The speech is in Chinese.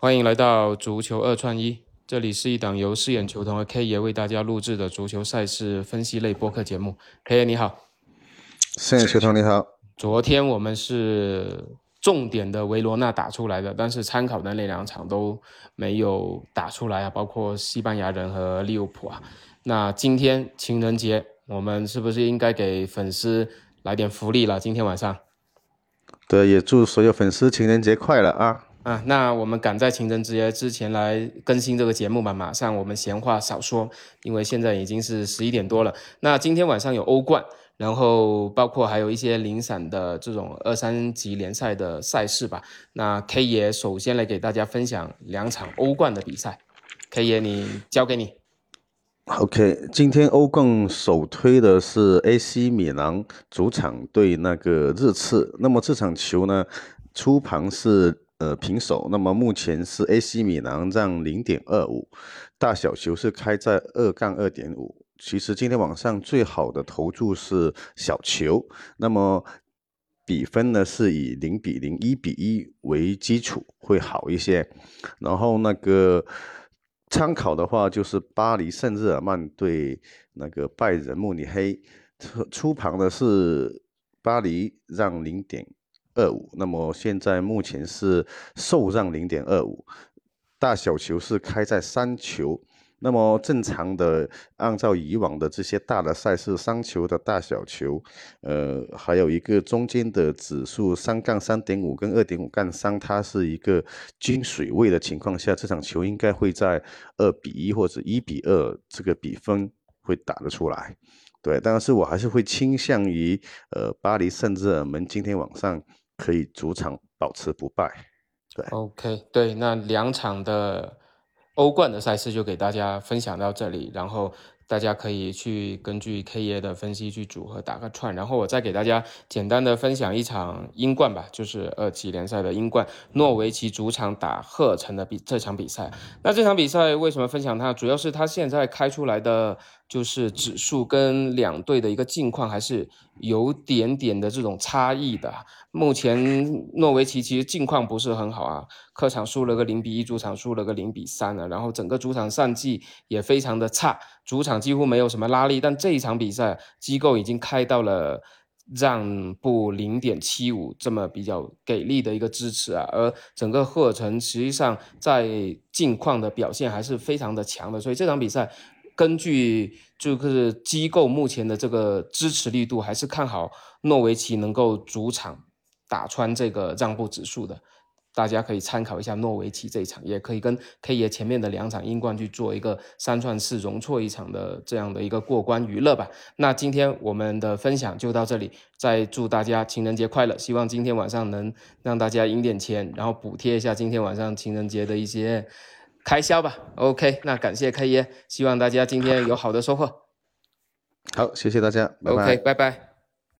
欢迎来到足球二串一，这里是一档由饰演球童和 K 爷为大家录制的足球赛事分析类播客节目。K 爷你好，饰演球童你好。昨天我们是重点的维罗纳打出来的，但是参考的那两场都没有打出来啊，包括西班牙人和利物浦啊。那今天情人节，我们是不是应该给粉丝来点福利了？今天晚上，对，也祝所有粉丝情人节快乐啊！啊，那我们赶在情人节之前来更新这个节目吧。马上我们闲话少说，因为现在已经是十一点多了。那今天晚上有欧冠，然后包括还有一些零散的这种二三级联赛的赛事吧。那 K 爷首先来给大家分享两场欧冠的比赛。K 爷，你交给你。OK，今天欧冠首推的是 AC 米兰主场对那个热刺。那么这场球呢，初盘是。呃，平手。那么目前是 AC 米兰让零点二五，大小球是开在二杠二点五。其实今天晚上最好的投注是小球。那么比分呢是以零比零、一比一为基础会好一些。然后那个参考的话就是巴黎圣日耳曼对那个拜仁慕尼黑，出出盘的是巴黎让零点。二五，那么现在目前是受让零点二五，大小球是开在三球，那么正常的按照以往的这些大的赛事，三球的大小球，呃，还有一个中间的指数三杠三点五跟二点五杠三，它是一个均水位的情况下，这场球应该会在二比一或者一比二这个比分会打得出来，对，但是我还是会倾向于呃巴黎圣日耳门今天晚上。可以主场保持不败，对，OK，对，那两场的欧冠的赛事就给大家分享到这里，然后。大家可以去根据 K 爷的分析去组合打个串，然后我再给大家简单的分享一场英冠吧，就是二级联赛的英冠，诺维奇主场打赫城的比这场比赛。那这场比赛为什么分享它？主要是它现在开出来的就是指数跟两队的一个近况还是有点点的这种差异的。目前诺维奇其实近况不是很好啊，客场输了个零比一，主场输了个零比三了，然后整个主场战绩也非常的差。主场几乎没有什么拉力，但这一场比赛机构已经开到了让步零点七五这么比较给力的一个支持啊，而整个赫城实际上在近况的表现还是非常的强的，所以这场比赛根据就是机构目前的这个支持力度，还是看好诺维奇能够主场打穿这个让步指数的。大家可以参考一下诺维奇这一场，也可以跟 K 爷前面的两场英冠去做一个三串四容错一场的这样的一个过关娱乐吧。那今天我们的分享就到这里，再祝大家情人节快乐！希望今天晚上能让大家赢点钱，然后补贴一下今天晚上情人节的一些开销吧。OK，那感谢开业，希望大家今天有好的收获。好，谢谢大家，OK，拜拜。